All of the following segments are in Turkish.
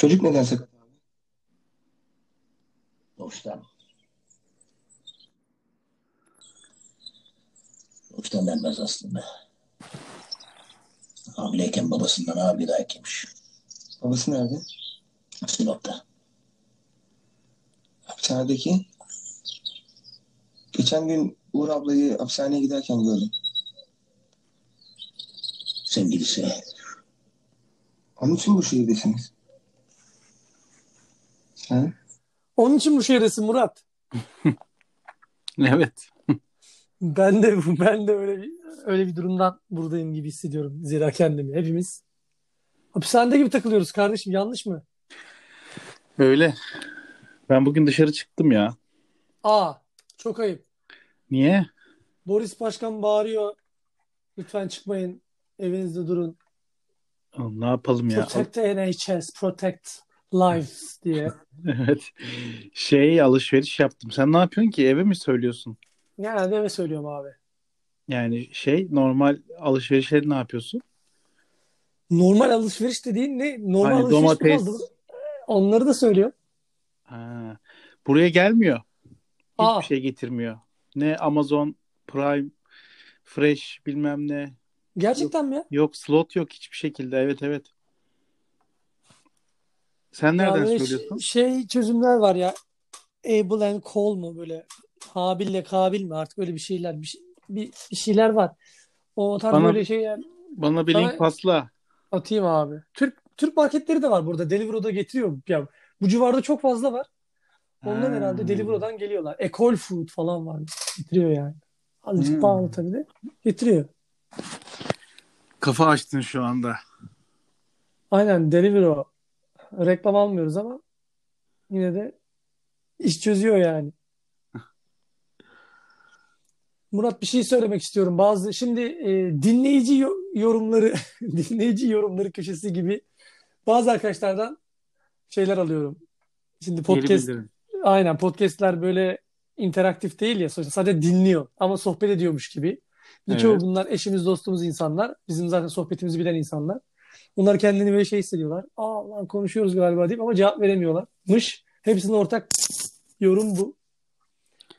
Çocuk neden sakat abi? Doğuştan. Doğuştan denmez aslında. Hamileyken babasından abi dayak yemiş. Babası nerede? Sinop'ta. Hapishanedeki. Geçen gün Uğur ablayı hapishaneye giderken gördüm. Sevgilisi. Onun için bu şehirdesiniz. Ha? Onun için bu şehirdesin Murat. Evet. Ben de ben de öyle bir öyle bir durumdan buradayım gibi hissediyorum. Zira kendimi. Hepimiz hapishanede gibi takılıyoruz kardeşim. Yanlış mı? Öyle. Ben bugün dışarı çıktım ya. Aa, çok ayıp. Niye? Boris Başkan bağırıyor. Lütfen çıkmayın. Evinizde durun. Oğlum, Ne yapalım ya? Protect the NHS, protect lives diye. Evet. Şey alışveriş yaptım. Sen ne yapıyorsun ki? Eve mi söylüyorsun? Genelde eve söylüyorum abi. Yani şey normal alışverişleri ne yapıyorsun? Normal alışveriş dediğin ne? Normal Hani alışveriş mi domates. kaldı? Onları da söylüyorum. Ha. Buraya gelmiyor. Aa. Hiçbir şey getirmiyor. Ne Amazon Prime Fresh bilmem ne. Gerçekten mi ya? Yok slot yok hiçbir şekilde. Evet evet. Sen nereden böyle söylüyorsun? Şey çözümler var ya. Able and Cole mu böyle? Habil'le Kabil mi artık öyle bir şeyler bir, şey- bir, bir şeyler var. O tarz Bana- böyle şeyler Bana bir link pasla. atayım abi. Türk Türk marketleri de var burada. Deliveroo'da getiriyor. Ya bu civarda çok fazla var. Ondan Ha. herhalde Deliveroo'dan geliyorlar. Ecole Food falan var. Getiriyor yani. Azıcık Hmm. pahalı tabii de. Getiriyor. Kafa açtın şu anda. Aynen Deliveroo. Reklam almıyoruz ama yine de iş çözüyor yani. Murat bir şey söylemek istiyorum. Bazı şimdi e, dinleyici yo- yorumları dinleyici yorumları köşesi gibi bazı arkadaşlardan şeyler alıyorum. Şimdi podcast aynen podcastler böyle interaktif değil ya sonuçta sadece dinliyor ama sohbet ediyormuş gibi. Birçoğu Evet. bunlar eşimiz dostumuz insanlar. Bizim zaten sohbetimizi bilen insanlar. Bunlar kendini böyle şey hissediyorlar. Aa lan konuşuyoruz galiba deyip ama cevap veremiyorlarmış. Hepsinin ortak yorum bu.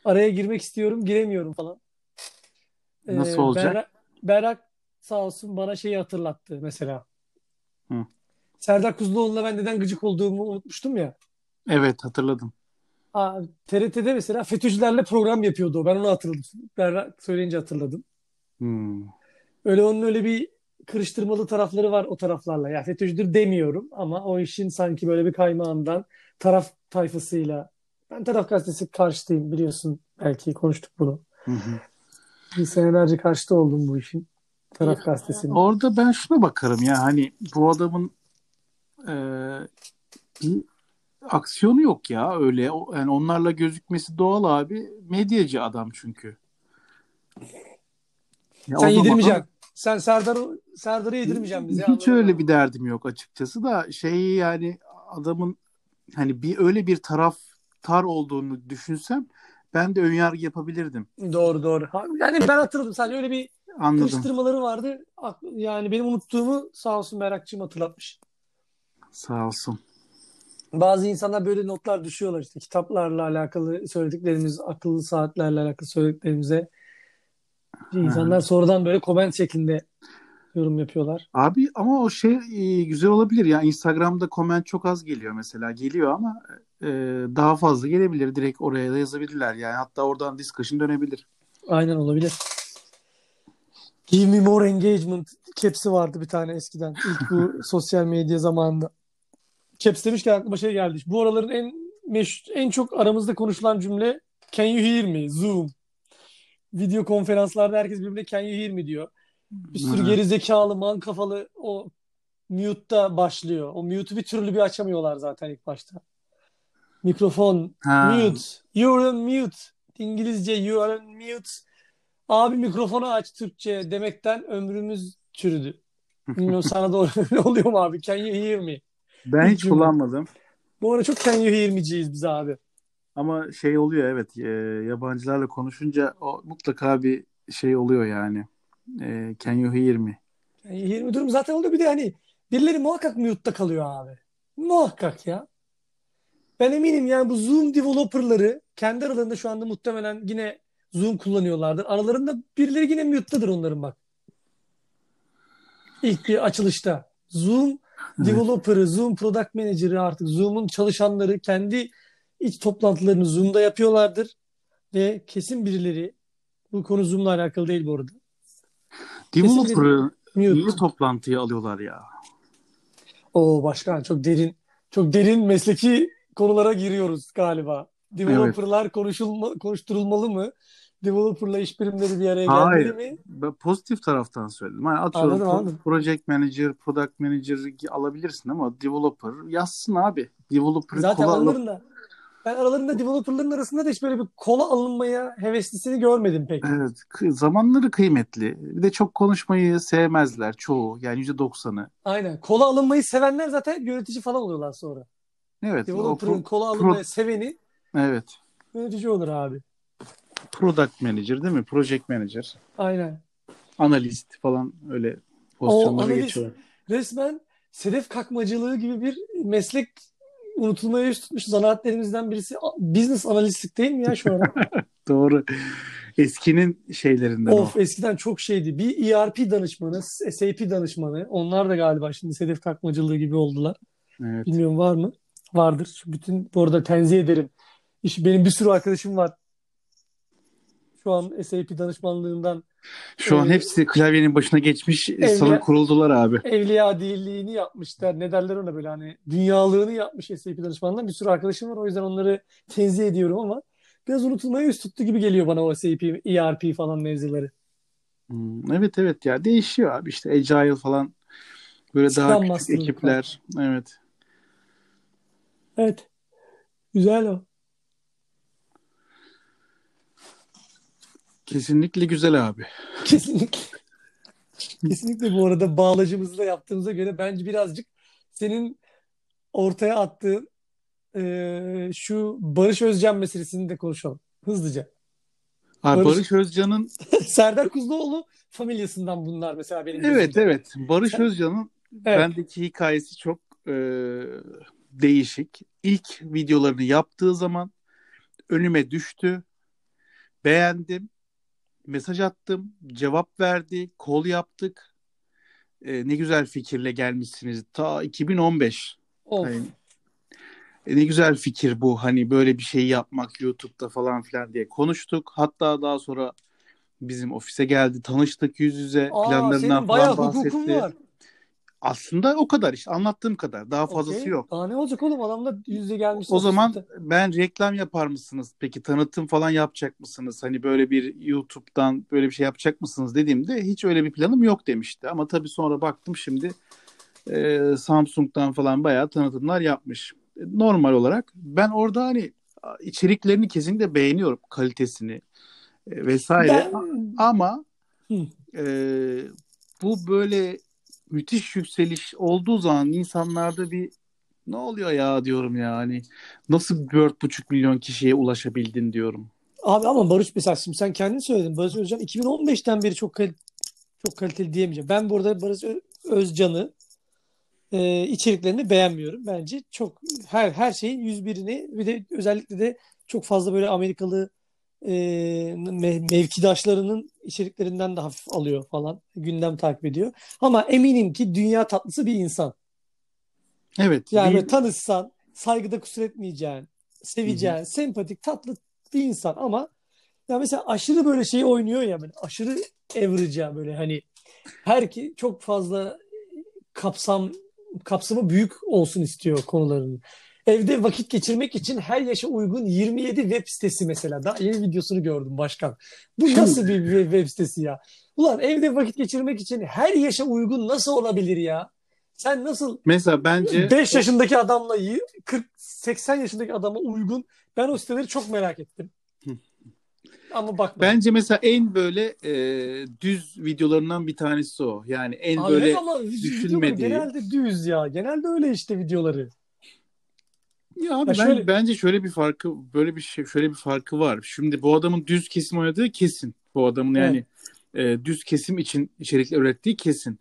Araya girmek istiyorum, giremiyorum falan. Ee, Nasıl olacak? Berrak, Berrak sağ olsun bana şeyi hatırlattı mesela. Hı. Serdar Kuzuloğlu'na ben neden gıcık olduğumu unutmuştum ya. Evet hatırladım. Aa, TRT'de mesela FETÖ'cülerle program yapıyordu o. Ben onu hatırladım. Berrak söyleyince hatırladım. Hmm. Öyle onun öyle bir kırıştırmalı tarafları var o taraflarla. Ya FETÖ'cüdür demiyorum ama o işin sanki böyle bir kaymağından taraf tayfasıyla ben taraf gazetesi karşıtıyım biliyorsun belki konuştuk bunu. Hı hı. Bir senelerce karşıtı oldum bu işin. Taraf gazetesinin. Orada ben şuna bakarım ya hani bu adamın e, bir aksiyonu yok ya öyle yani onlarla gözükmesi doğal abi medyacı adam çünkü. Ya Sen yedirmeyeceksin. Sen Serdar'ı Serdar'ı yedirmeyeceksin bize. Hiç öyle bir derdim yok açıkçası da şey yani adamın hani bir öyle bir taraftar olduğunu düşünsem ben de önyargı yapabilirdim. Doğru doğru. Yani ben hatırladım. Sadece öyle bir Anladım. kırıştırmaları vardı. Yani benim unuttuğumu sağ olsun Merakçığım hatırlatmış. Sağ olsun. Bazı insanlar böyle notlar düşüyorlar işte kitaplarla alakalı söylediklerimiz, akıllı saatlerle alakalı söylediklerimize. İnsanlar sonradan böyle comment şeklinde yorum yapıyorlar. Abi ama o şey e, güzel olabilir ya. Instagram'da comment çok az geliyor mesela. Geliyor ama e, daha fazla gelebilir. Direkt oraya da yazabilirler. Yani hatta oradan discussion dönebilir. Aynen olabilir. Give me more engagement caps'i vardı bir tane eskiden. İlk bu sosyal medya zamanında. Caps demişken aklıma şey geldi. Bu araların en meş en çok aramızda konuşulan cümle Can you hear me? Zoom. Video konferanslarda herkes birbirine Can you hear me diyor. Bir sürü geri zekalı, man kafalı o mute'da başlıyor. O mute'u bir türlü bir açamıyorlar zaten ilk başta. Mikrofon, Ha. mute, you're on mute. İngilizce you are on mute. Abi mikrofonu aç Türkçe demekten ömrümüz çürüdü. Bilmiyorum sana öyle oluyor mu abi? Can you hear me? Ben hiç Cümle. kullanmadım. Bu ara çok can you hear me'ciyiz biz abi. Ama şey oluyor evet. e, yabancılarla konuşunca o mutlaka bir şey oluyor yani. E, can you hear me? Can you hear me durum zaten oluyor. Bir de hani birileri muhakkak mute'da kalıyor abi. Muhakkak ya. Ben eminim yani bu Zoom developerları kendi aralarında şu anda muhtemelen yine Zoom kullanıyorlardır. Aralarında birileri yine mute'dadır onların bak. İlk bir açılışta. Zoom developer'ı, Zoom product manager'ı artık Zoom'un çalışanları kendi iç toplantılarını Zoom'da yapıyorlardır. Ve kesin birileri bu konu Zoom'la alakalı değil bu arada. Developer'ı niye toplantıya alıyorlar ya? O başkan çok derin çok derin mesleki konulara giriyoruz galiba. Developer'lar konuşulma, konuşturulmalı mı? Developer'la iş birimleri bir araya Hayır. gelmeli mi? Ben pozitif taraftan söyledim. Yani atıyorum Anladım, anladım. project manager, product manager alabilirsin ama developer yazsın abi. Developer Zaten kolay- da ben aralarında developer'ların arasında da hiç böyle bir kola alınmaya heveslisini görmedim pek. Evet, zamanları kıymetli. Bir de çok konuşmayı sevmezler çoğu. Yani %90'ı. Aynen. Kola alınmayı sevenler zaten yönetici falan oluyorlar sonra. Evet, Developer'ın pro- kola pro- alınmayı seveni evet. yönetici olur abi. Product manager değil mi? Project manager. Aynen. Analist falan öyle pozisyonlara analist. geçiyorlar. Resmen sedef kakmacılığı gibi bir meslek unutulmaya yüz tutmuş zanaatlerimizden birisi. Business analistlik değil mi ya şu an? Doğru. Eskinin şeylerinden of o. eskiden çok şeydi. Bir ERP danışmanı, SAP danışmanı. Onlar da galiba şimdi sedef kakmacılığı gibi oldular. Evet. Bilmiyorum var mı? Vardır. Bütün bu arada tenzih ederim. İş, benim bir sürü arkadaşım var. Şu an SAP danışmanlığından Şu an Ee, hepsi klavyenin başına geçmiş, sana kuruldular abi. evliya değilliğini yapmışlar. Ne derler ona böyle hani dünyalığını yapmış SAP danışmanından bir sürü arkadaşım var. O yüzden onları tenzih ediyorum ama biraz unutulmaya yüz tuttu gibi geliyor bana o SAP, ERP falan mevzuları. Hmm, Evet evet ya değişiyor abi işte Agile falan böyle daha Scrum küçük Master'lık ekipler. Evet. Evet. Güzel o. Kesinlikle güzel abi. Kesinlikle. Kesinlikle bu arada bağlacımızı da yaptığımıza göre bence birazcık senin ortaya attığın eee, şu Barış Özcan meselesini de konuşalım. Hızlıca. Abi Barış- Barış Özcan'ın Serdar Kuzluoğlu familyasından bunlar mesela benim evet gözümde. evet Barış Özcan'ın Evet. bendeki hikayesi çok e, değişik. İlk videolarını yaptığı zaman önüme düştü. Beğendim. Mesaj attım. Cevap verdi. Kol yaptık. E, ne güzel fikirle gelmişsiniz. Ta 2015. Of. Hani, e, ne güzel fikir bu. Hani böyle bir şey yapmak YouTube'da falan filan diye konuştuk. Hatta daha sonra bizim ofise geldi. Tanıştık yüz yüze. Aa, planlarından senin bayağı falan bahsetti. var. Aslında o kadar işte. Anlattığım kadar. Daha fazlası Okey. yok. Daha ne olacak oğlum? Adamla yüz yüze gelmiş. O zaman ofiste. ben reklam yapar mısınız? Peki tanıtım falan yapacak mısınız? Hani böyle bir YouTube'dan böyle bir şey yapacak mısınız dediğimde hiç öyle bir planım yok demişti. Ama tabii sonra baktım şimdi e, Samsung'dan falan bayağı tanıtımlar yapmış. E, Normal olarak ben orada hani içeriklerini kesinlikle beğeniyorum kalitesini e, vesaire. Ben Ama Hı. e, bu böyle müthiş yükseliş olduğu zaman insanlarda bir ne oluyor ya diyorum ya hani nasıl 4,5 milyon kişiye ulaşabildin diyorum. Abi ama Barış mesela şimdi sen kendin söyledin. Barış Özcan 2015'ten beri çok kal- çok kaliteli diyemeyeceğim. Ben burada Barış Özcan'ı e, içeriklerini beğenmiyorum. Bence çok her her şeyin 101'ini bir de özellikle de çok fazla böyle Amerikalı e, me- mevkidaşlarının içeriklerinden de hafif alıyor falan. Gündem takip ediyor. Ama eminim ki dünya tatlısı bir insan. Evet. Yani bir- tanışsan saygıda kusur etmeyeceğin, seveceğin, sempatik, tatlı bir insan ama ya mesela aşırı böyle şey oynuyor ya böyle aşırı average böyle hani her ki çok fazla kapsam kapsamı büyük olsun istiyor konuların. Evde vakit geçirmek için her yaşa uygun 27 web sitesi mesela. Daha yeni videosunu gördüm başkan. Bu nasıl bir web sitesi ya? Ulan evde vakit geçirmek için her yaşa uygun nasıl olabilir ya? Sen nasıl mesela bence 5 yaşındaki adamla 40 80 yaşındaki adama uygun. Ben o siteleri çok merak ettim. Ama bakma. bence mesela en böyle e, düz videolarından bir tanesi o. Yani en Abi böyle ama düşünmediği. genelde düz ya. Genelde öyle işte videoları. Ya abi Ya ben, şöyle- bence şöyle bir farkı böyle bir şey şöyle bir farkı var. Şimdi bu adamın düz kesim oynadığı kesin. Bu adamın yani e, düz kesim için içerikler ürettiği kesin.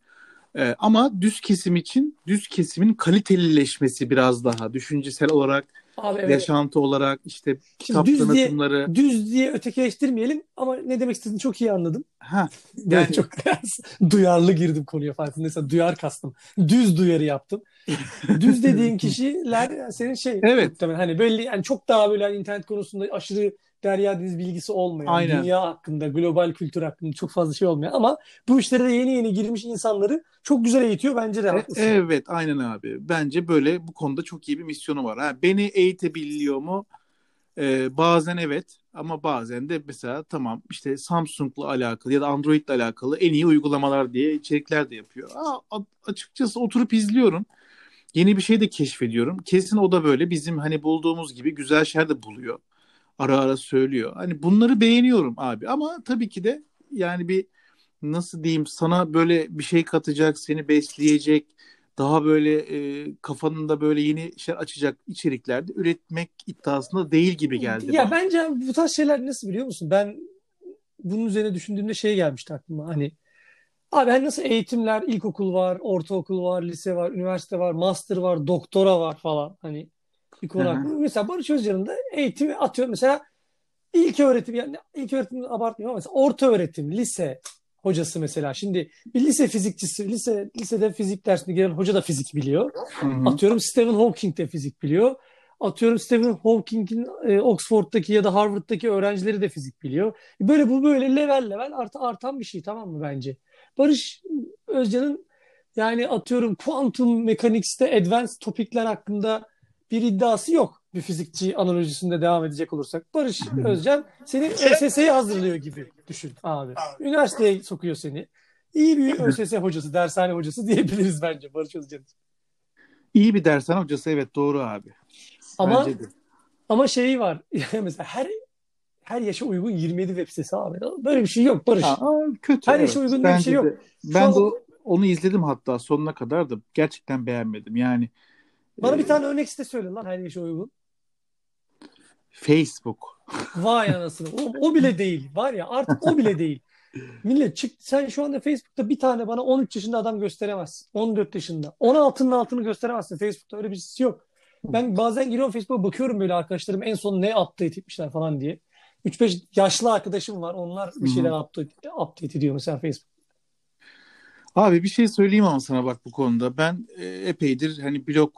Ee, ama düz kesim için düz kesimin kalitelileşmesi biraz daha düşüncesel olarak, Abi evet. yaşantı olarak işte kitap düz diye- tanıtımları. Düz diye ötekileştirmeyelim ama ne demek istediğini çok iyi anladım. Ha, Yani Yani- çok duyarlı girdim konuya farkındaysan. Duyar kastım. Düz duyarı yaptım. Düz dediğin kişiler senin şey Evet. hani belli yani çok daha böyle hani internet konusunda aşırı derya deniz bilgisi olmayan, Aynen. dünya hakkında, global kültür hakkında çok fazla şey olmayan ama bu işlere de yeni yeni girmiş insanları çok güzel eğitiyor bence de E- haklısın. Evet, aynen abi. Bence böyle bu konuda çok iyi bir misyonu var. Ha, beni eğitebiliyor mu? Ee, bazen evet ama bazen de mesela tamam işte Samsung'la alakalı ya da Android'le alakalı en iyi uygulamalar diye içerikler de yapıyor. Aa, açıkçası oturup izliyorum. Yeni bir şey de keşfediyorum. Kesin o da böyle bizim hani bulduğumuz gibi güzel şeyler de buluyor. Ara ara söylüyor. Hani bunları beğeniyorum abi ama tabii ki de yani bir nasıl diyeyim sana böyle bir şey katacak, seni besleyecek, daha böyle e, kafanında böyle yeni şeyler açacak içeriklerde üretmek iddiasında değil gibi geldi Ya bana. bence bu tarz şeyler nasıl biliyor musun? Ben bunun üzerine düşündüğümde şey gelmişti aklıma. Hani abi hani nasıl eğitimler, ilkokul var, ortaokul var, lise var, üniversite var, master var, doktora var falan. Hani bir konu Hı hı. hakkında. Mesela Barış Özcan'ın da eğitimi atıyor. Mesela ilk öğretim yani ilk öğretim abartmıyorum ama mesela orta öğretim, lise hocası mesela. Şimdi bir lise fizikçisi, lise lisede fizik dersine giren hoca da fizik biliyor. Hı hı. Atıyorum Stephen Hawking de fizik biliyor. Atıyorum Stephen Hawking'in e, Oxford'daki ya da Harvard'daki öğrencileri de fizik biliyor. Böyle bu böyle level level art, artan bir şey tamam mı bence? Barış Özcan'ın yani atıyorum quantum mechanics'te advanced topikler hakkında bir iddiası yok. Bir fizikçi analojisinde devam edecek olursak. Barış Özcan seni ÖSS'ye hazırlıyor gibi düşün abi. Üniversiteye sokuyor seni. İyi bir ÖSS hocası, dershane hocası diyebiliriz bence Barış Özcan. İyi bir dershane hocası evet doğru abi. Ama ama şeyi var. mesela her her yaşa uygun 27 web sitesi abi. Böyle bir şey yok Barış. Aa, kötü Her evet. yaşa uygun bir şey yok. de. Ben de onu izledim hatta sonuna kadar da gerçekten beğenmedim. Yani Bana bir tane örnek site söyle lan her yaşa uygun. Facebook. Vay anasını. O, o bile değil. Var ya artık o bile değil. Millet çık sen şu anda Facebook'ta bir tane bana 13 yaşında adam gösteremezsin. 14 yaşında. 16'nın altını gösteremezsin. Facebook'ta öyle bir şey yok. Ben bazen giriyorum Facebook'a bakıyorum böyle arkadaşlarım en son ne update etmişler falan diye. 3-5 yaşlı arkadaşım var. Onlar bir şeyler update, update ediyor mesela Facebook. Abi bir şey söyleyeyim ama sana bak bu konuda. Ben e, epeydir hani blog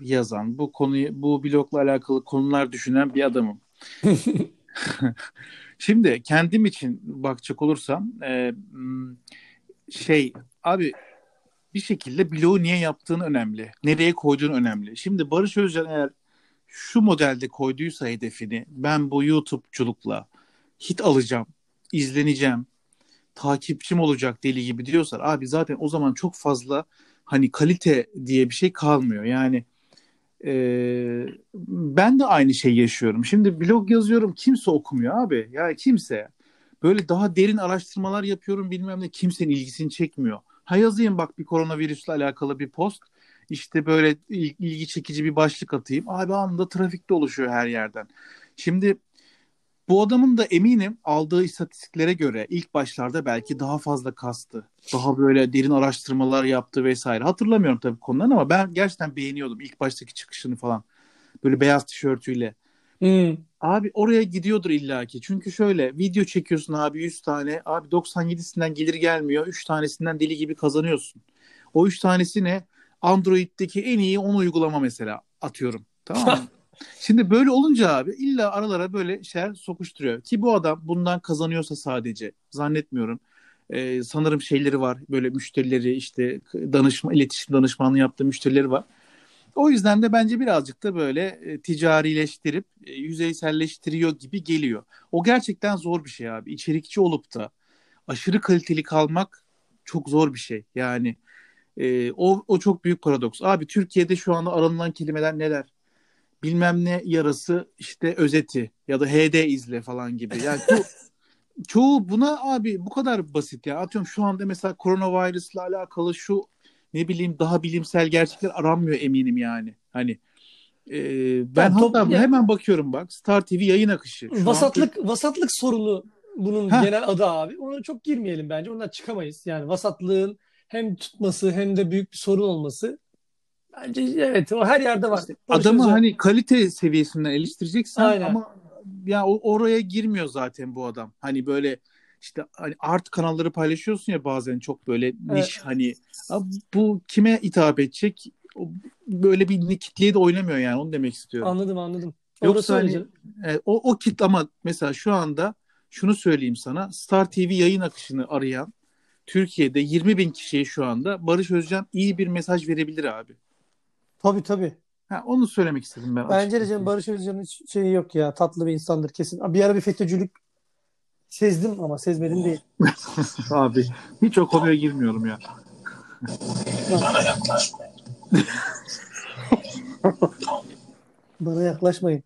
yazan, bu konuyu bu blogla alakalı konular düşünen bir adamım. Şimdi kendim için bakacak olursam e, şey abi bir şekilde blogu niye yaptığın önemli. Nereye koyduğun önemli. Şimdi Barış Özcan eğer şu modelde koyduysa hedefini ben bu YouTube'culukla hit alacağım, izleneceğim, takipçim olacak deli gibi diyorsan abi zaten o zaman çok fazla hani kalite diye bir şey kalmıyor. Yani e, ben de aynı şeyi yaşıyorum. Şimdi blog yazıyorum kimse okumuyor abi. Yani kimse. Böyle daha derin araştırmalar yapıyorum bilmem ne kimsenin ilgisini çekmiyor. Ha yazayım bak bir koronavirüsle alakalı bir post. İşte böyle il- ilgi çekici bir başlık atayım. Abi anında trafikte oluşuyor her yerden. Şimdi bu adamın da eminim aldığı istatistiklere göre ilk başlarda belki daha fazla kastı. Daha böyle derin araştırmalar yaptı vesaire. Hatırlamıyorum tabii konuları ama ben gerçekten beğeniyordum ilk baştaki çıkışını falan. Böyle beyaz tişörtüyle. Hmm. Abi oraya gidiyordur illaki. Çünkü şöyle video çekiyorsun abi 100 tane. Abi 97'sinden gelir gelmiyor. 3 tanesinden deli gibi kazanıyorsun. O 3 tanesi ne? Android'deki en iyi 10 uygulama mesela atıyorum. Tamam mı? Şimdi böyle olunca abi illa aralara böyle şeyler sokuşturuyor. Ki bu adam bundan kazanıyorsa sadece zannetmiyorum. Ee, sanırım şeyleri var. Böyle müşterileri işte danışma, iletişim danışmanlığı yaptığı müşterileri var. O yüzden de bence birazcık da böyle e, ticarileştirip e, yüzeyselleştiriyor gibi geliyor. O gerçekten zor bir şey abi. İçerikçi olup da aşırı kaliteli kalmak çok zor bir şey. Yani e, o, o çok büyük paradoks. Abi Türkiye'de şu anda aranılan kelimeler neler? Bilmem ne yarası işte özeti ya da HD izle falan gibi. Yani bu, çoğu buna abi bu kadar basit ya. Atıyorum şu anda mesela koronavirüsle alakalı şu ne bileyim daha bilimsel gerçekler aranmıyor eminim yani. Hani e, ben top- hatta ya- hemen bakıyorum bak Star TV yayın akışı. Şu an Vasatlık vasatlık sorunu bunun Heh. genel adı abi. Ona çok girmeyelim bence. Ondan çıkamayız. Yani vasatlığın hem tutması hem de büyük bir sorun olması bence evet o her yerde var. Barış Adamı Özcan- hani kalite seviyesinden eleştireceksen Aynen. ama ya o- oraya girmiyor zaten bu adam. Hani böyle işte hani art kanalları paylaşıyorsun ya bazen çok böyle niş hani Abi bu kime hitap edecek? Böyle bir kitleye de oynamıyor yani onu demek istiyorum. anladım anladım. Yoksa Orası hani-. E, o, o kitle ama mesela şu anda şunu söyleyeyim sana Star TV yayın akışını arayan Türkiye'de 20 bin kişiye şu anda Barış Özcan iyi bir mesaj verebilir abi. Tabii tabii. Ha, onu söylemek istedim ben. Bence de canım Barış Özcan'ın şeyi yok ya. Tatlı bir insandır kesin. Bir ara bir FETÖ'cülük sezdim ama sezmedim değil. Abi hiç o konuya girmiyorum ya. Bana yaklaşma. Bana yaklaşmayın.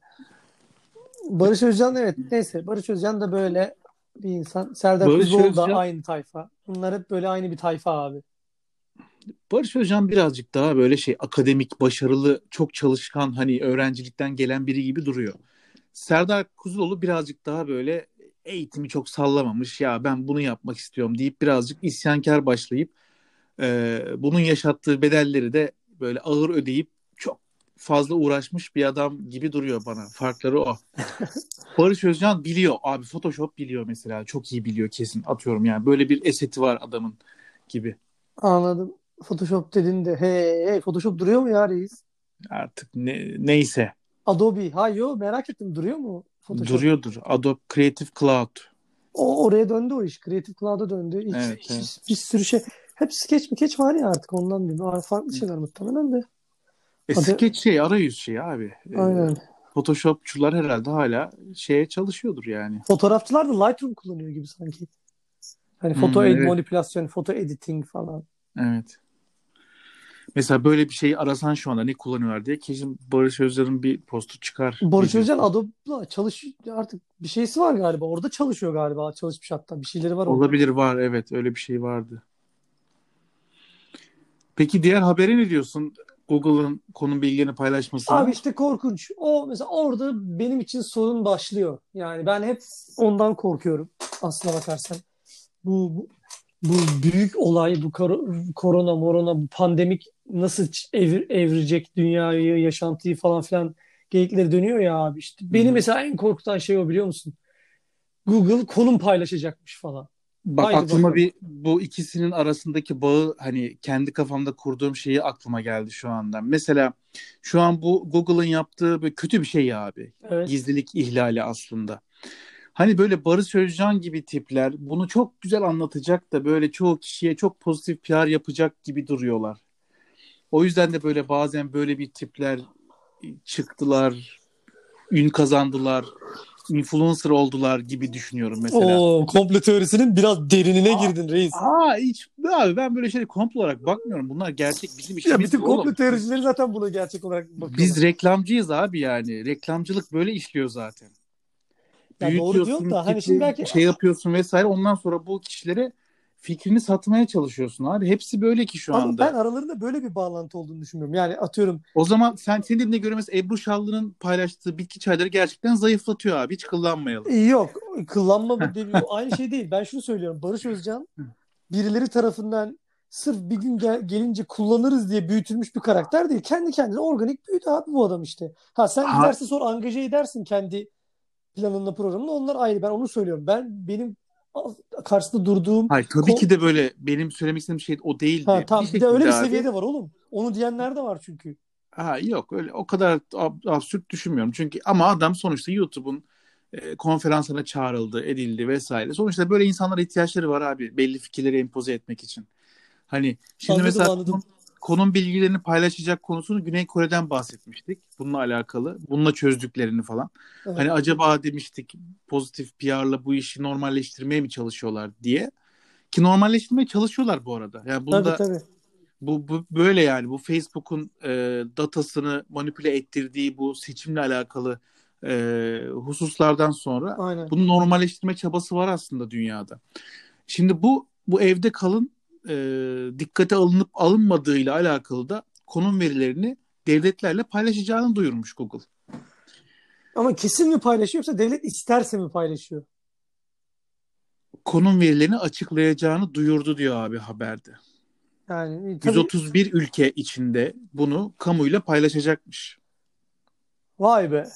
Barış Özcan evet neyse Barış Özcan da böyle bir insan. Serdar Barış Kuzuloğlu da Özcan- aynı tayfa. Bunlar hep böyle aynı bir tayfa abi. Barış Özcan birazcık daha böyle şey akademik, başarılı, çok çalışkan hani öğrencilikten gelen biri gibi duruyor. Serdar Kuzuloğlu birazcık daha böyle eğitimi çok sallamamış ya ben bunu yapmak istiyorum deyip birazcık isyankar başlayıp e, bunun yaşattığı bedelleri de böyle ağır ödeyip çok fazla uğraşmış bir adam gibi duruyor bana. Farkları o. Barış Özcan biliyor abi Photoshop biliyor mesela çok iyi biliyor kesin atıyorum yani böyle bir eseti var adamın gibi. Anladım. Photoshop dedin de hey, hey Photoshop duruyor mu ya reis? Artık ne, neyse Adobe. Ha yo merak ettim duruyor mu Photoshop? duruyordur. Adobe Creative Cloud. O oraya döndü o iş. Creative Cloud'a döndü. İlk, Evet, bir, evet. bir sürü şey. Hep skeç mi keç var ya artık ondan bilmiyorum. Farklı şeyler muhtemelen de. E, Hadi. sketch şey arayüz şey abi. E, Aynen. Photoshopçular herhalde hala şeye çalışıyordur yani. Fotoğrafçılar da Lightroom kullanıyor gibi sanki. Hani Hmm, foto ed- evet. manipülasyon, foto editing falan. Evet. Mesela böyle bir şeyi arasan şu anda ne kullanıyorlar diye kesin Barış Özcan'ın bir postu çıkar. Barış. Özcan Adobe'la çalış artık bir şeysi var galiba. Orada çalışıyor galiba. Çalışmış hatta. Bir şeyleri var orada. Olabilir var evet öyle bir şey vardı. Peki diğer habere ne diyorsun? Google'ın konum bilgilerini paylaşmasına. Abi işte korkunç. O mesela orada benim için sorun başlıyor. Yani ben hep ondan korkuyorum aslına bakarsan. Bu bu, bu büyük olay, bu kor- korona, morona, bu pandemik nasıl evir, evirecek dünyayı, yaşantıyı falan filan geyikleri dönüyor ya abi işte. Beni Hı. mesela en korkutan şey o biliyor musun? Google konum paylaşacakmış falan. Bak Haydi aklıma bakalım. bir bu ikisinin arasındaki bağı hani kendi kafamda kurduğum şeyi aklıma geldi şu anda. Mesela şu an bu Google'ın yaptığı böyle kötü bir şey ya abi. Evet. Gizlilik ihlali aslında. Hani böyle Barış Özcan gibi tipler bunu çok güzel anlatacak da böyle çoğu kişiye çok pozitif PR yapacak gibi duruyorlar. O yüzden de böyle bazen böyle bir tipler çıktılar, ün kazandılar, influencer oldular gibi düşünüyorum mesela. O komplo teorisinin biraz derinine girdin reis. Aa hiç abi ben böyle şeyleri komplo olarak bakmıyorum. Bunlar gerçek bizim Ya işimiz. bütün oğlum. komplo teoricileri zaten buna gerçek olarak bakıyorlar. Biz reklamcıyız abi yani. Reklamcılık böyle işliyor zaten. Ya doğru diyorsun da hani şimdi belki şey yapıyorsun vesaire. Ondan sonra bu kişilere fikrini satmaya çalışıyorsun abi. Hepsi böyle ki şu ama anda. ben aralarında böyle bir bağlantı olduğunu düşünmüyorum. Yani atıyorum O zaman sen senin dediğine göre mesela Ebru Şallı'nın paylaştığı bitki çayları gerçekten zayıflatıyor abi. Hiç kullanmayalım. yok kıllanma bu değil, aynı şey değil. Ben şunu söylüyorum. Barış Özcan birileri tarafından sırf bir gün gel- gelince kullanırız diye büyütülmüş bir karakter değil. Kendi kendine organik büyüdü abi bu adam işte. Ha sen Ha- gidersin sonra angaje edersin kendi planınla programını onlar ayrı. Ben onu söylüyorum. Ben benim karşısında durduğum Hayır tabii Ko- ki de böyle benim söylemek istediğim şey o değildi. ha, tamam, bir de öyle bir şekilde abi- seviyede var oğlum. Onu diyenler de var çünkü. Ha, yok öyle o kadar ab- absürt düşünmüyorum. Çünkü ama adam sonuçta YouTube'un e, konferansına çağrıldı, edildi vesaire. Sonuçta böyle insanlara ihtiyaçları var abi belli fikirleri empoze etmek için. Hani şimdi Anladım, mesela anladım. Konum, bilgilerini paylaşacak konusunu Güney Kore'den bahsetmiştik. Bununla alakalı. Bununla çözdüklerini falan. Evet. Hani acaba demiştik pozitif PR'la bu işi normalleştirmeye mi çalışıyorlar diye. Ki normalleştirmeye çalışıyorlar bu arada. Yani bunda Tabii tabii. bu, bu böyle yani bu Facebook'un e, datasını manipüle ettirdiği bu seçimle alakalı e, hususlardan sonra Aynen. bunu normalleştirme çabası var aslında dünyada. Şimdi bu bu evde kalın e, dikkate alınıp alınmadığıyla alakalı da konum verilerini devletlerle paylaşacağını duyurmuş Google. Ama kesin mi paylaşıyor yoksa devlet isterse mi paylaşıyor? Konum verilerini açıklayacağını duyurdu diyor abi haberde. Yani tabii 131 ülke içinde bunu kamuyla paylaşacakmış. vay be.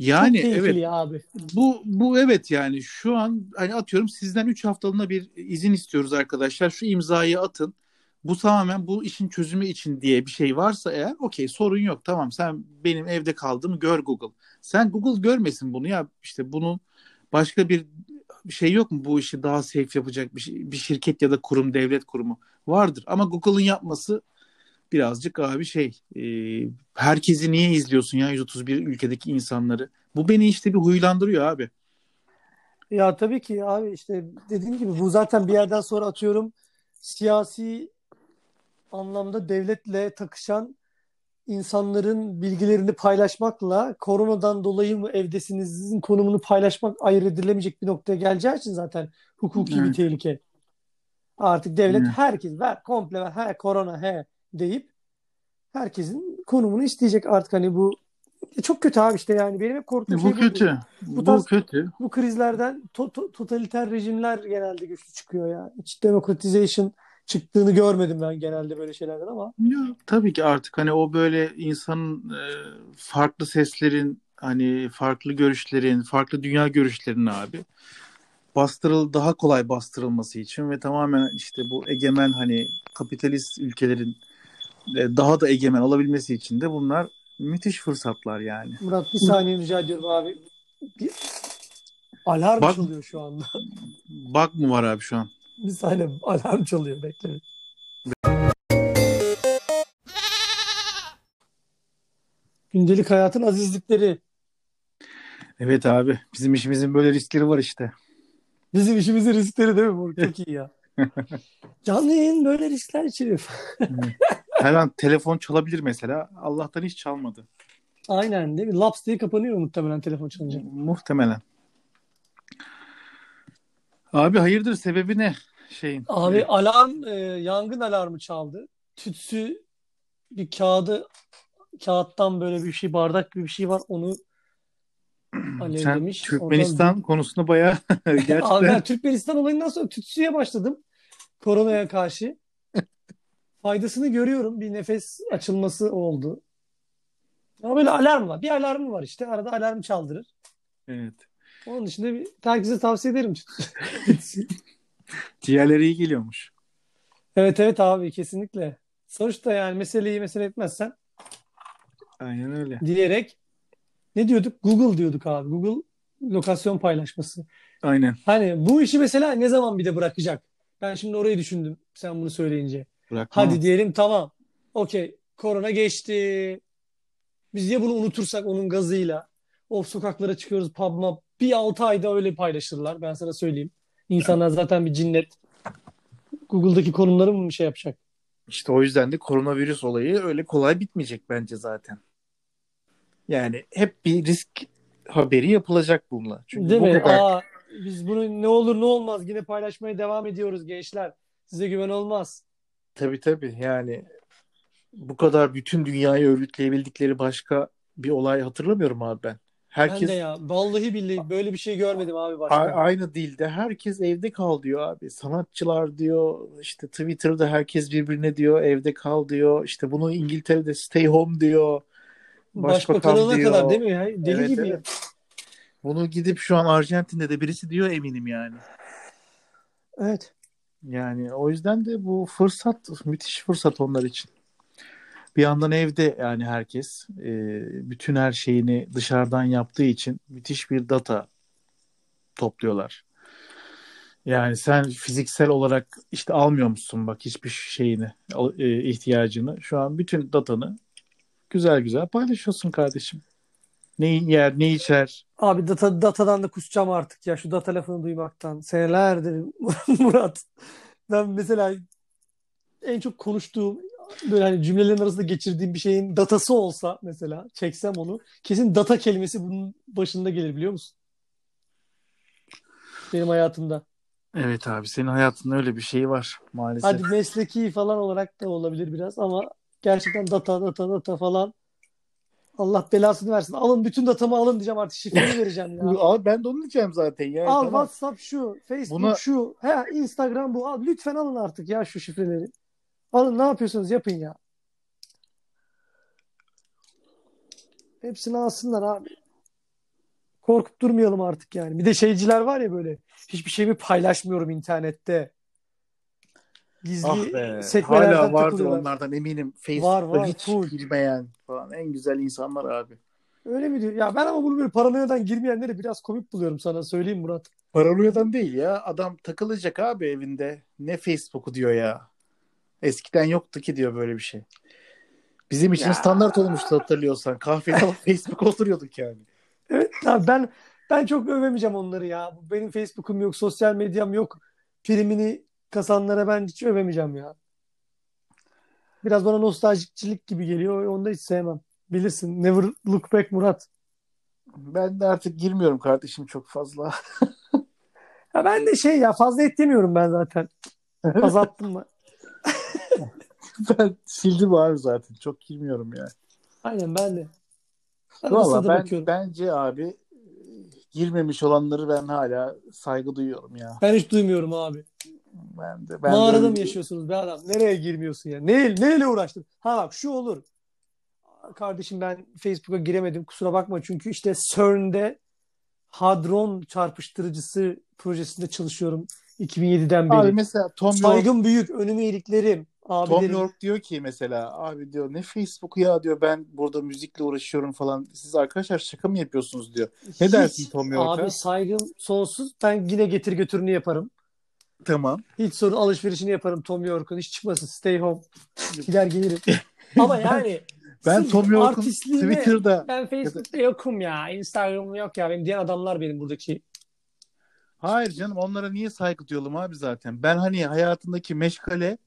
Yani Çok evet ya abi. bu bu evet yani şu an hani atıyorum sizden 3 haftalığına bir izin istiyoruz arkadaşlar. Şu imzayı atın. Bu tamamen bu işin çözümü için diye bir şey varsa eğer okey sorun yok tamam sen benim evde kaldığımı gör Google. Sen Google görmesin bunu ya işte bunun başka bir şey yok mu bu işi daha safe yapacak bir, şey- bir şirket ya da kurum devlet kurumu vardır. Ama Google'ın yapması birazcık abi şey e, herkesi niye izliyorsun ya 131 ülkedeki insanları? Bu beni işte bir huylandırıyor abi. Ya tabii ki abi işte dediğim gibi bu zaten bir yerden sonra atıyorum siyasi anlamda devletle takışan insanların bilgilerini paylaşmakla koronadan dolayı mı evdesinizin konumunu paylaşmak ayırt edilemeyecek bir noktaya geleceği için zaten hukuki bir Evet. tehlike. Artık devlet Evet. herkes ver komple ver he korona he deyip herkesin konumunu isteyecek artık hani bu çok kötü abi işte yani benim hep korktuğum şey Bu buydu. kötü. Bu Bu tarz- kötü. Bu krizlerden to- to- totaliter rejimler genelde güçlü çıkıyor ya. Hiç democratization çıktığını görmedim ben genelde böyle şeylerden ama Ya, tabii ki artık hani o böyle insanın e, farklı seslerin hani farklı görüşlerin, farklı dünya görüşlerinin abi bastırıl daha kolay bastırılması için ve tamamen işte bu egemen hani kapitalist ülkelerin e, daha da egemen olabilmesi için de bunlar müthiş fırsatlar yani. Murat bir saniye rica ediyorum abi. Bir alarm Bak- çalıyor şu anda. Bak mı var abi şu an? Bir saniye alarm çalıyor bekle. Gündelik hayatın azizlikleri. Evet abi bizim işimizin böyle riskleri var işte. Bizim işimizin riskleri değil mi? Bu çok iyi ya. Canlı yayın böyle riskler içeriyor. Her an telefon çalabilir mesela. Allah'tan hiç çalmadı. Aynen değil mi? Laps diye kapanıyor muhtemelen telefon çalınca. Muhtemelen. Abi hayırdır sebebi ne şeyin? Abi alarm, e, yangın alarmı çaldı. Tütsü bir kağıdı, kağıttan böyle bir şey, bardak gibi bir şey var. Onu Sen alevlemiş. Türkmenistan konusunda bayağı Ondan- Abi gerçekten ben Türkmenistan olayından sonra tütsüye başladım. Koronaya karşı. Faydasını görüyorum. Bir nefes açılması oldu. Ama böyle alarm var. Bir alarmı var işte. Arada alarm çaldırır. evet. Onun dışında bir, herkese tavsiye ederim tütsü. Ciğerleri iyi geliyormuş. Evet evet abi kesinlikle. Sonuçta yani meseleyi mesele etmezsen Aynen öyle. diyerek ne diyorduk? Google diyorduk abi. Google lokasyon paylaşması. Aynen. Hani bu işi mesela ne zaman bir de bırakacak? Ben şimdi orayı düşündüm sen bunu söyleyince. Bırakma. Hadi diyelim tamam. Okey. Korona geçti. Biz ya bunu unutursak onun gazıyla. Of sokaklara çıkıyoruz pub mub. Bir 6 ayda öyle paylaşırlar. Ben sana söyleyeyim. İnsanlar zaten bir cinnet. Google'daki konumları mı şey yapacak? İşte o yüzden de koronavirüs olayı öyle kolay bitmeyecek bence zaten. Yani hep bir risk haberi yapılacak bununla. Çünkü Değil bu mi? kadar Aa, biz bunu ne olur ne olmaz yine paylaşmaya devam ediyoruz gençler. Size güven olmaz. Tabii tabii yani bu kadar bütün dünyayı örgütleyebildikleri başka bir olay hatırlamıyorum abi ben. Ben Herkes de ya vallahi billahi böyle bir şey görmedim abi A- başka. aynı dilde herkes evde kal diyor abi. Sanatçılar diyor işte Twitter'da herkes birbirine diyor evde kal diyor. İşte bunu İngiltere'de stay home diyor. Başbakan Başbakanına diyor. kadar değil mi ya? Deli Evet, gibi evet. Bunu gidip şu an Arjantin'de de birisi diyor eminim yani. Evet. Yani o yüzden de bu fırsat müthiş fırsat onlar için. Bir yandan evde yani herkes e, bütün her şeyini dışarıdan yaptığı için müthiş bir data topluyorlar. Yani sen fiziksel olarak işte almıyor musun bak hiçbir şeyini e, ihtiyacını. Şu an bütün datanı güzel güzel paylaşıyorsun kardeşim. Ne yer, ne içer. Abi data, datadan da kusacağım artık ya şu data lafını duymaktan. Senelerdir Murat. Ben mesela en çok konuştuğum böyle hani cümlelerin arasında geçirdiğim bir şeyin datası olsa mesela çeksem onu kesin data kelimesi bunun başında gelir biliyor musun? Benim hayatımda. Evet abi senin hayatında öyle bir şey var maalesef. Hadi mesleki falan olarak da olabilir biraz ama gerçekten data data data falan Allah belasını versin. Alın bütün datamı alın diyeceğim artık şifreni vereceğim ya. Abi ben de onu diyeceğim zaten. Yani Al tamam. WhatsApp şu, Facebook Buna- şu, he Instagram bu. Al lütfen alın artık ya şu şifreleri. Alın ne yapıyorsunuz yapın ya. Hepsini alsınlar abi. Korkup durmayalım artık yani. Bir de şeyciler var ya böyle. Hiçbir şeyimi paylaşmıyorum internette. Gizli Ah sekmelerden Hala vardır onlardan eminim. Var, Facebook'ta var, hiç full. girmeyen falan. En güzel insanlar abi. Öyle mi diyor? Ya ben ama bunu böyle paranoyadan girmeyenleri biraz komik buluyorum sana söyleyeyim Murat. Paranoyadan değil ya. Adam takılacak abi evinde. Ne Facebook'u diyor ya. Eskiden yoktu ki diyor böyle bir şey. Bizim için Ya. standart olmuştu hatırlıyorsan. Kahvede Facebook oturuyorduk yani. Evet abi ben ben çok övemeyeceğim onları ya. Benim Facebook'um yok, sosyal medyam yok. Primini kasanlara ben hiç övemeyeceğim ya. Biraz bana nostaljikçilik gibi geliyor. Onu da hiç sevmem. Bilirsin. Never look back Murat. Ben de artık girmiyorum kardeşim çok fazla. Ya ben de şey ya fazla et yemiyorum ben zaten. Azalttım mı? ben sildim abi zaten. Çok girmiyorum ya. Aynen ben de. Arada Valla ben, bakıyorum. bence abi e, girmemiş olanları ben hala saygı duyuyorum ya. Ben hiç duymuyorum abi. Ben de ben Mağarada de mı yaşıyorsunuz be adam? Nereye girmiyorsun ya? Ne, neyle uğraştın? Ha bak şu olur. Kardeşim ben Facebook'a giremedim. Kusura bakma çünkü işte CERN'de hadron çarpıştırıcısı projesinde çalışıyorum 2007'den beri. Abi mesela Tom York, Saygım büyük, önüme iyiliklerim. Tom Abilerim. York diyor ki mesela abi diyor ne Facebook'u ya diyor ben burada müzikle uğraşıyorum falan. Siz arkadaşlar şaka mı yapıyorsunuz diyor. Ne Hiç- dersin Tom York'a? Abi saygım sonsuz. Ben yine getir götürünü yaparım. Tamam. Hiç sorun alışverişini yaparım Tom York'un. Hiç çıkmasın. Stay home. Gider gelirim. Ama yani Ben Tom York'un Twitter'da Ben Facebook'ta yokum ya. Instagram'ım yok ya. Benim diğer adamlar benim buradaki. Hayır canım onlara niye saygı duyalım abi zaten. Ben hani hayatındaki meşgale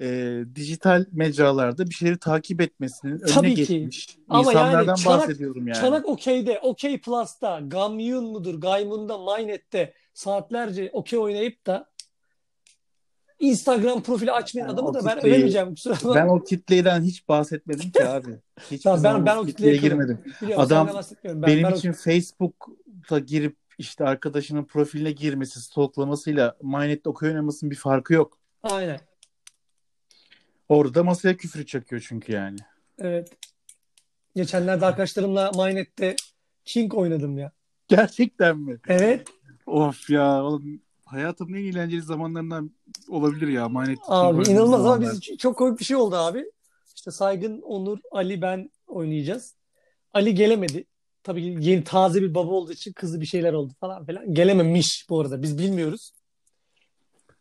e, dijital mecralarda bir şeyleri takip etmesinin önüne Tabii ki. geçmiş Ama insanlardan yani çanak- bahsediyorum yani. Çanak Okey'de, Okey Plus'ta, Gamyun mudur, Gaymun'da, Mynet'te saatlerce okey oynayıp da Instagram profili açmayan Ben adamı o da ben kitleyi- övemeyeceğim. Kusura bakma. Ben o kitleden hiç bahsetmedim ki abi. Hiçbir Tamam, ben- ben o o kitleye kitleye girmedim. Biliyorum, Adam. Ben, Benim ben o- için Facebook'ta girip işte arkadaşının profiline girmesi, stalklamasıyla Mynet'te okey oynamasının bir farkı yok. Aynen. Orada masaya küfür çakıyor çünkü yani. Evet. Geçenlerde arkadaşlarımla Mynet'te King oynadım ya. Gerçekten mi? Evet. Of ya oğlum hayatımın en eğlenceli zamanlarından olabilir ya Manet. Abi inanılmaz ama biz çok komik bir şey oldu abi. İşte Saygın, Onur, Ali ben oynayacağız. Ali gelemedi. Tabii yeni taze bir baba olduğu için kızı bir şeyler oldu falan filan. Gelememiş bu arada. Biz bilmiyoruz.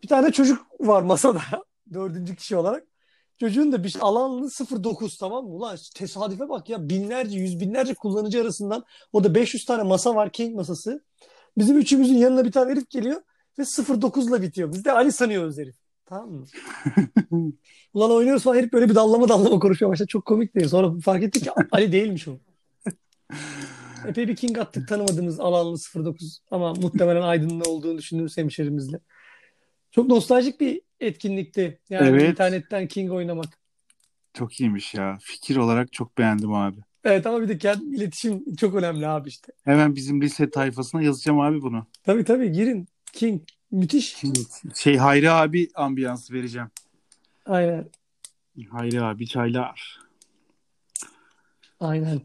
Bir tane çocuk var masada. Dördüncü kişi olarak. Çocuğun da bir alanlı 09 tamam mı? Ulan tesadüfe bak ya binlerce yüz binlerce kullanıcı arasından o da 500 tane masa var King masası. Bizim üçümüzün yanına bir tane herif geliyor ve 09'la bitiyor. Biz de Ali sanıyoruz herif. Tamam mı? Ulan oynuyoruz falan herif böyle bir dallama dallama konuşuyor başta. Çok komik değil. Sonra fark ettik ki Ali değilmiş o. Epey bir King attık tanımadığımız alanlı 09 ama muhtemelen Aydın'ın olduğunu düşündüğümüz hemşerimizle. Çok nostaljik bir etkinlikti. Yani Evet. internetten King oynamak. Çok iyiymiş ya. Fikir olarak çok beğendim abi. Evet ama bir de kendi iletişim çok önemli abi işte. Hemen bizim lise tayfasına yazacağım abi bunu. Tabii tabii girin. King. Müthiş. Şey Hayri abi ambiyansı vereceğim. Aynen. Hayri abi çaylar. Aynen.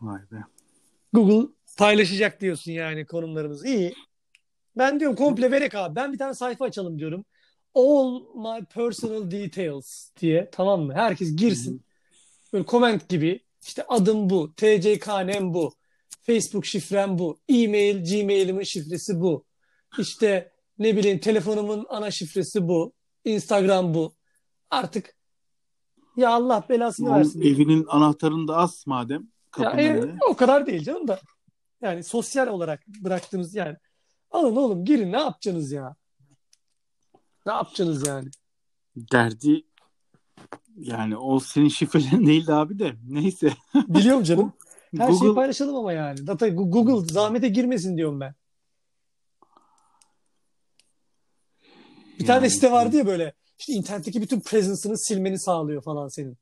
Vay be. Google paylaşacak diyorsun yani konumlarımızı. İyi. Ben diyorum komple verek abi. Ben bir tane sayfa açalım diyorum. All my personal details diye. Tamam mı? Herkes girsin. Böyle comment gibi. İşte adım bu. TCK'nem bu. Facebook şifrem bu. E-mail, Gmail'imin şifresi bu. İşte ne bileyim telefonumun ana şifresi bu. Instagram bu. Artık ya Allah belasını Onun versin. evinin anahtarını da as madem Ya, e, önüne. o kadar değil canım da. Yani sosyal olarak bıraktığınız yani. Alın oğlum girin ne yapacaksınız ya? Ne yapacaksınız yani? Derdi yani o senin şifrelerin değildi abi de. Neyse. Biliyorum canım. Her şeyi Google paylaşalım ama yani. Data Google zahmete girmesin diyorum ben. Bir tane Yani- site vardı ya böyle. İşte internetteki bütün presence'ını silmeni sağlıyor falan senin.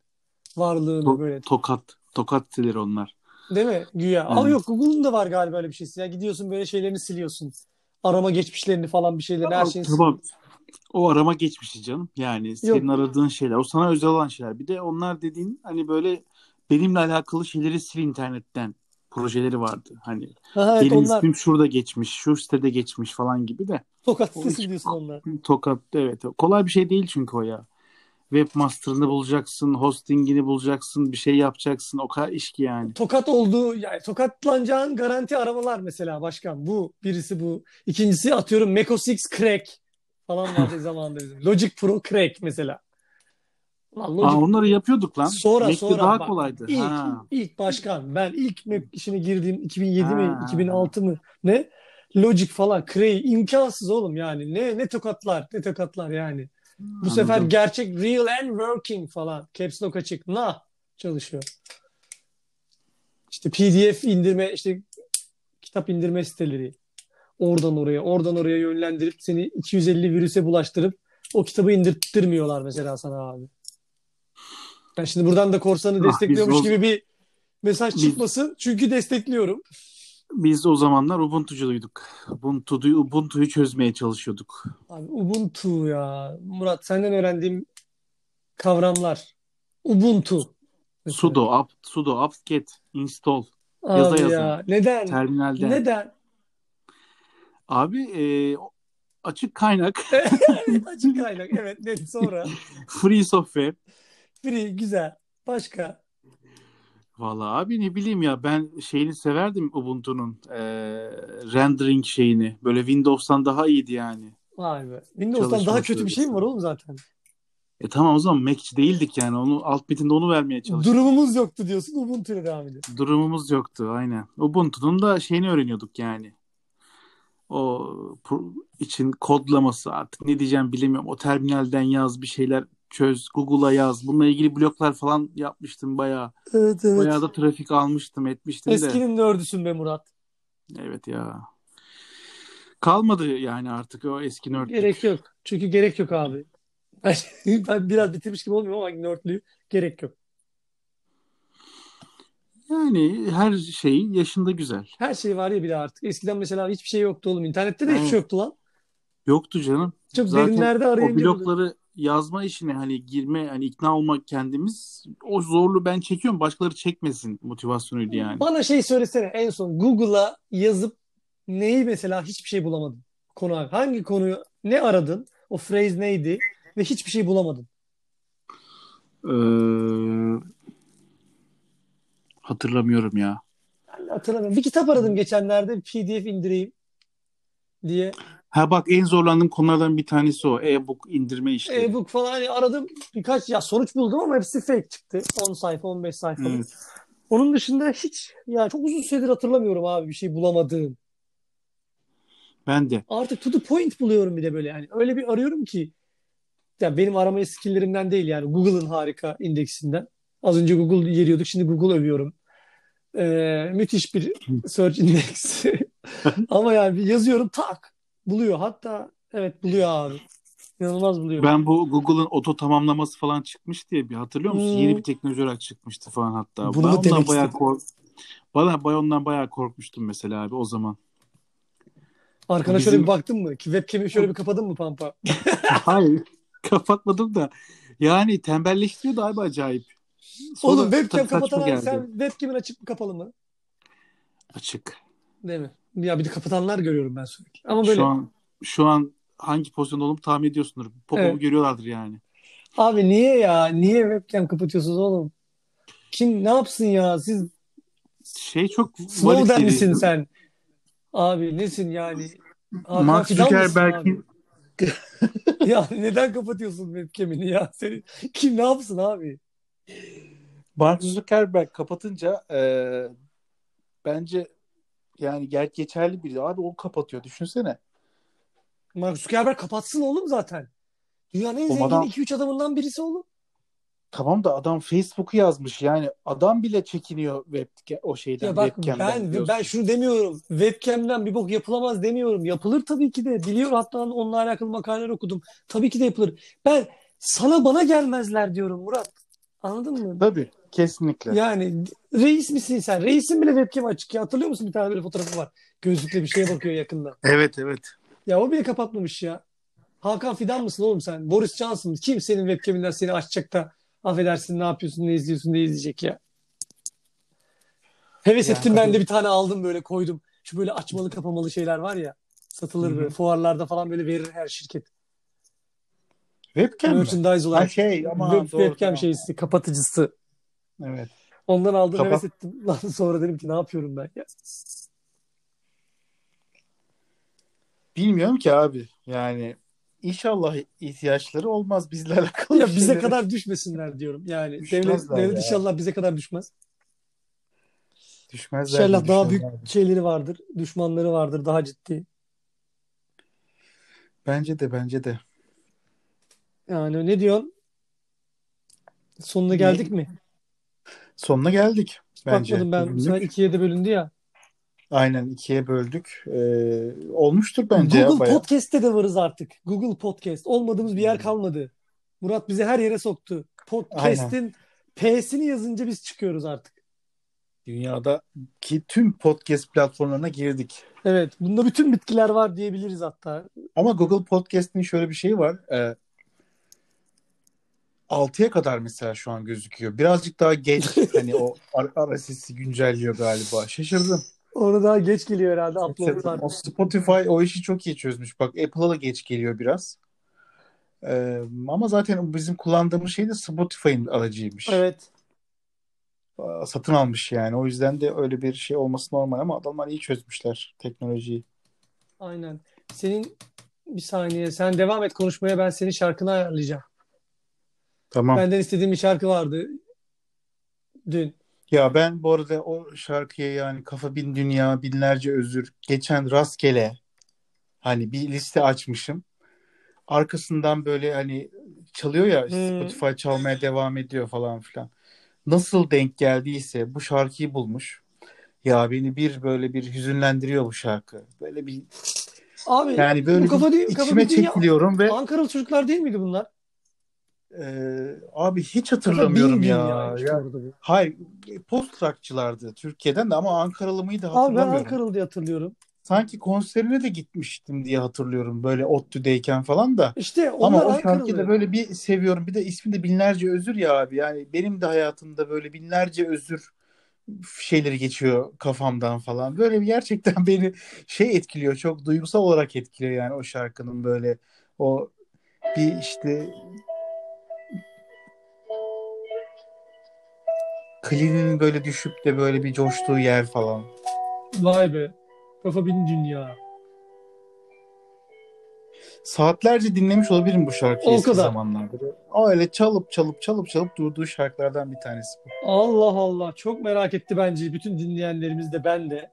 Varlığını To- böyle. tokat. Tokat siteleri onlar. Değil mi? Güya. Ama Evet. yok Google'un da var galiba öyle bir şeysi. Ya gidiyorsun böyle şeylerini siliyorsun. Arama geçmişlerini falan bir şeylerini her şeyini Tamam. siliyorsun. O arama geçmişi canım. Yani senin aradığın şeyler. O sana özel olan şeyler. Bir de onlar dediğin hani böyle benimle alakalı şeyleri sil internetten projeleri vardı. Hani Ha, evet benim onlar ismim şurada geçmiş, şu sitede geçmiş falan gibi de. tokat hiç- diyorsun onlar. Tokat evet. Kolay bir şey değil çünkü o ya. Webmaster'ını bulacaksın, hostingini bulacaksın, bir şey yapacaksın. O kadar iş ki yani. Tokat olduğu yani tokatlanacağın garanti aramalar mesela başkan. Bu birisi bu. İkincisi atıyorum Mac OS X crack falan vardı zamanında bizim. Logic Pro crack mesela. Lan Logic Aa, onları yapıyorduk lan. Sonra Mac'te sonra daha bak, kolaydı. İlk, Ha. ilk başkan ben ilk Mac işine girdiğim 2007 mi Ha. 2006 mı ne Logic falan Cray imkansız oğlum yani ne ne tokatlar ne tokatlar yani. Bu sefer Anladım. gerçek real and working falan caps lock açık nah çalışıyor. İşte PDF indirme işte kitap indirme siteleri oradan oraya oradan oraya yönlendirip seni 250 virüse bulaştırıp o kitabı indirttirmiyorlar mesela sana abi. Ben şimdi buradan da korsanı Ah, destekliyormuş o- gibi bir mesaj Biz- çıkmasın. Çünkü destekliyorum. Biz o zamanlar Ubuntu'cuyduk. Ubuntu'yu, Ubuntu'yu çözmeye çalışıyorduk. Abi Ubuntu ya. Murat senden öğrendiğim kavramlar. Ubuntu. mesela. sudo, apt, sudo, apt-get, install Abi yaza yaza. ya. Neden? terminalden. Neden? Abi e, açık kaynak, Açık kaynak. Evet. Net. Sonra. free software. Free. Güzel. Başka. Vallahi abi ne bileyim ya ben şeyini severdim Ubuntu'nun e, rendering şeyini. Böyle Windows'tan daha iyiydi yani. Vay be. Windows'tan daha kötü bir şey mi var oğlum zaten? E tamam o zaman Mac'ci değildik yani. Onu alt metinde onu vermeye çalıştık. Durumumuz yoktu diyorsun. Ubuntu ile devam ediyor. Durumumuz yoktu aynen. Ubuntu'nun da şeyini öğreniyorduk yani. O için kodlaması artık ne diyeceğim bilemiyorum. O terminalden yaz bir şeyler çöz, Google'a yaz. Bununla ilgili bloklar falan yapmıştım bayağı. Evet evet. Bayağı da trafik almıştım, etmiştim de. Eskinin nördüsün be Murat. Evet ya. Kalmadı yani artık o eski nerd. Gerek yok. Çünkü gerek yok abi. Ben, ben biraz bitirmiş gibi olmuyorum ama nördlüğü gerek yok. Yani her şey yaşında güzel. Her şey var ya bir de artık. Eskiden mesela hiçbir şey yoktu oğlum. İnternette de hiçbir Evet. şey yoktu lan. Yoktu canım. Çok Zaten derinlerde o arayınca buluyor. blokları yazma işine hani girme hani ikna olmak kendimiz o zorluğu ben çekiyorum başkaları çekmesin motivasyonuydu yani. Bana şey söylesene en son Google'a yazıp neyi mesela hiçbir şey bulamadın. Konu abi. Hangi konuyu ne aradın? O phrase neydi? Ve hiçbir şey bulamadın. Ee, hatırlamıyorum ya. Hatırlamıyorum. Bir kitap aradım geçenlerde PDF indireyim diye. Ha bak en zorlandığım konulardan bir tanesi o. E-book indirme işleri. E-book falan hani aradım. Birkaç ya sonuç buldum ama hepsi fake çıktı. 10 sayfa 15 sayfalık. Evet. Onun dışında hiç ya çok uzun süredir hatırlamıyorum abi bir şey bulamadığım. Ben de. Artık to the point buluyorum bir de böyle yani. Öyle bir arıyorum ki ya benim arama skilllerimden değil yani Google'ın harika indeksinden. Az önce Google yeriyorduk şimdi Google övüyorum. Ee, müthiş bir search index. Ama yani bir yazıyorum tak buluyor. Hatta evet buluyor abi. İnanılmaz buluyor. Ben bu Google'ın oto tamamlaması falan çıkmış diye bir hatırlıyor musun? Hmm. Yeni bir teknoloji olarak çıkmıştı falan hatta. Bunu ben ondan demek bayağı kork bana bay ondan bayağı korkmuştum mesela abi o zaman. Arkana Bizim- şöyle bir baktın mı? Ki webcam'i şöyle bir kapadın mı Pampa? Hayır. Kapatmadım da. Yani tembelleştiriyordu abi acayip. Sonra Oğlum webcam kapatan sen webcam'in açık mı kapalı mı? Açık. Değil mi? Ya bir de kapatanlar görüyorum ben sürekli. Ama böyle Şu an şu an hangi pozisyonda olduğumu tahmin ediyorsundur. Popomu Evet. görüyorlardır yani. Abi niye ya? Niye webcam kapatıyorsunuz oğlum? Kim ne yapsın ya? Siz Şey çok Snowden valid misin sen? Abi nesin yani? Hakan Mark Zuckerberg'in abi? Ya neden kapatıyorsun webcam'ini ya? Seni, kim ne yapsın abi? Mark Zuckerberg kapatınca e, bence yani ger geçerli biri. Abi o kapatıyor. Düşünsene. Mark Zuckerberg kapatsın oğlum zaten. Dünyanın en zengin adam- 2-3 adamından birisi oğlum. Tamam da adam Facebook'u yazmış. Yani adam bile çekiniyor web o şeyden Ya bak webcam'den ben diyorsun. ben şunu demiyorum. Webcam'den bir bok yapılamaz demiyorum. Yapılır tabii ki de. Biliyorum hatta onunla alakalı makaleler okudum. Tabii ki de yapılır. Ben sana bana gelmezler diyorum Murat. Anladın mı? Tabii. Kesinlikle. Yani reis misin sen? Reisin bile webcam açık ya. Hatırlıyor musun bir tane böyle fotoğrafı var. Gözlükle bir şeye bakıyor yakında. Evet evet. Ya o bile kapatmamış ya. Hakan Fidan mısın oğlum sen? Boris Johnson mısın? Kim senin webcaminden seni açacak da affedersin ne yapıyorsun, ne izliyorsun, ne izleyecek ya? Heves Yani ettim ben de tabii. bir tane aldım böyle koydum. Şu böyle açmalı kapamalı şeyler var ya. Satılır Hı hı. böyle. Fuarlarda falan böyle verir her şirket. Webcam? Merchandise Ha olarak. şey ama Web, doğru, webcam tamam. şeysi, kapatıcısı. Evet. Ondan aldım Kapat- heves ettim. Lan sonra dedim ki ne yapıyorum ben ya? Bilmiyorum ki abi. Yani inşallah ihtiyaçları olmaz bizle alakalı. Ya bize şeylere. kadar düşmesinler diyorum. Yani devlet, Düşmezler devlet ya. inşallah bize kadar düşmez. düşmezler. İnşallah daha büyük şeyleri vardır. Düşmanları vardır daha ciddi. Bence de bence de. Yani ne diyorsun? Sonuna geldik mi? Sonuna geldik bence. Bakmadım ben. Bugünlük. sefer ikiye de bölündü ya. Aynen ikiye böldük. Ee, olmuştur bence ya Google bayağı. Podcast'te de varız artık. Google Podcast. Olmadığımız bir yer kalmadı. Murat bizi her yere soktu. Podcast'in P'sini yazınca biz çıkıyoruz artık. Dünyadaki tüm podcast platformlarına girdik. Evet. Bunda bütün bitkiler var diyebiliriz hatta. Ama Google Podcast'in şöyle bir şeyi var. Ee, 6'ya kadar mesela şu an gözüküyor. Birazcık daha geç hani o ar- RSS'i güncelliyor galiba. Şaşırdım. Onu daha geç geliyor herhalde uploadlar. O Spotify o işi çok iyi çözmüş. Bak Apple'a da geç geliyor biraz. Ee, ama zaten bizim kullandığımız şey de Spotify'ın aracıymış. Evet. Satın almış yani. O yüzden de öyle bir şey olması normal ama adamlar iyi çözmüşler teknolojiyi. Aynen. Senin bir saniye sen devam et konuşmaya ben senin şarkını ayarlayacağım. Tamam. Benden istediğim bir şarkı vardı dün. Ya ben bu arada o şarkıya yani Kafa Bin Dünya, Binlerce Özür, geçen rastgele hani bir liste açmışım. Arkasından böyle hani çalıyor ya Hmm. Spotify çalmaya devam ediyor falan filan. Nasıl denk geldiyse bu şarkıyı bulmuş. Ya beni bir böyle bir hüzünlendiriyor bu şarkı. Böyle bir Abi yani böyle bu kafa bir kafa içime çekiliyorum ve Ankaralı çocuklar değil miydi bunlar? E, abi hiç hatırlamıyorum ya. dünya işte Ya-. Hayır, post rockçılardı Türkiye'den de ama Ankaralı mıydı Abi ben hatırlamıyorum. Ankaralı diye hatırlıyorum. Sanki konserine de gitmiştim diye hatırlıyorum böyle ODTÜ'deyken falan da. İşte Ama o şarkıyı da böyle bir seviyorum. Bir de ismi de binlerce özür ya abi. Yani benim de hayatımda böyle binlerce özür şeyleri geçiyor kafamdan falan. Böyle bir gerçekten beni şey etkiliyor. Çok duygusal olarak etkiliyor yani o şarkının böyle o bir işte klinin böyle düşüp de böyle bir coştuğu yer falan. Vay be. Kafa bin dünya. Saatlerce dinlemiş olabilirim bu şarkıyı O eski kadar. zamanlarda. O öyle çalıp çalıp çalıp çalıp durduğu şarkılardan bir tanesi bu. Allah Allah. Çok merak etti bence bütün dinleyenlerimiz de ben de.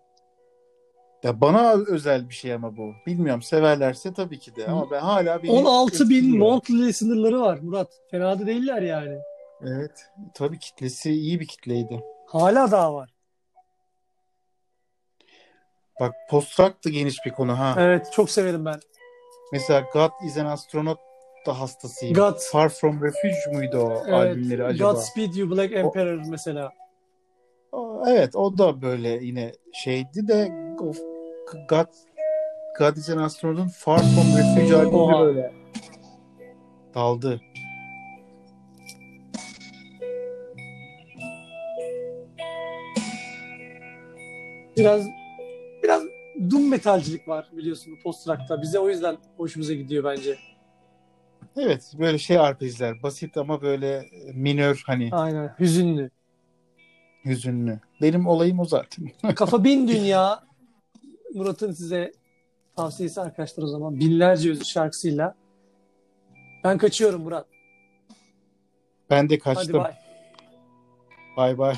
Ya bana özel bir şey ama bu. Bilmiyorum severlerse tabii ki de ama ben hala beni 16 bin monthly sınırları var Murat. Fena da değiller yani. Evet. Tabii kitlesi iyi bir kitleydi. Hala daha var. Bak post da geniş bir konu ha. Evet çok severim ben. Mesela God is an Astronaut da hastasıyım. God. Far From Refuge muydu o Evet. albümleri acaba? Godspeed You Black Emperor mesela. O- Evet o da böyle yine şeydi de o God, God is an Astronaut'un Far From Refuge albümü böyle daldı. Biraz biraz doom metalcilik var biliyorsun post rock'ta. Bize o yüzden hoşumuza gidiyor bence. Evet böyle şey arpejler basit ama böyle minör hani Aynen. Hüzünlü. hüzünlü. Benim olayım o zaten. Kafa bin dünya. Murat'ın size tavsiyesi arkadaşlar o zaman. Binlerce özür şarkısıyla. Ben kaçıyorum Murat. Ben de Hadi kaçtım. bay. Bay bay.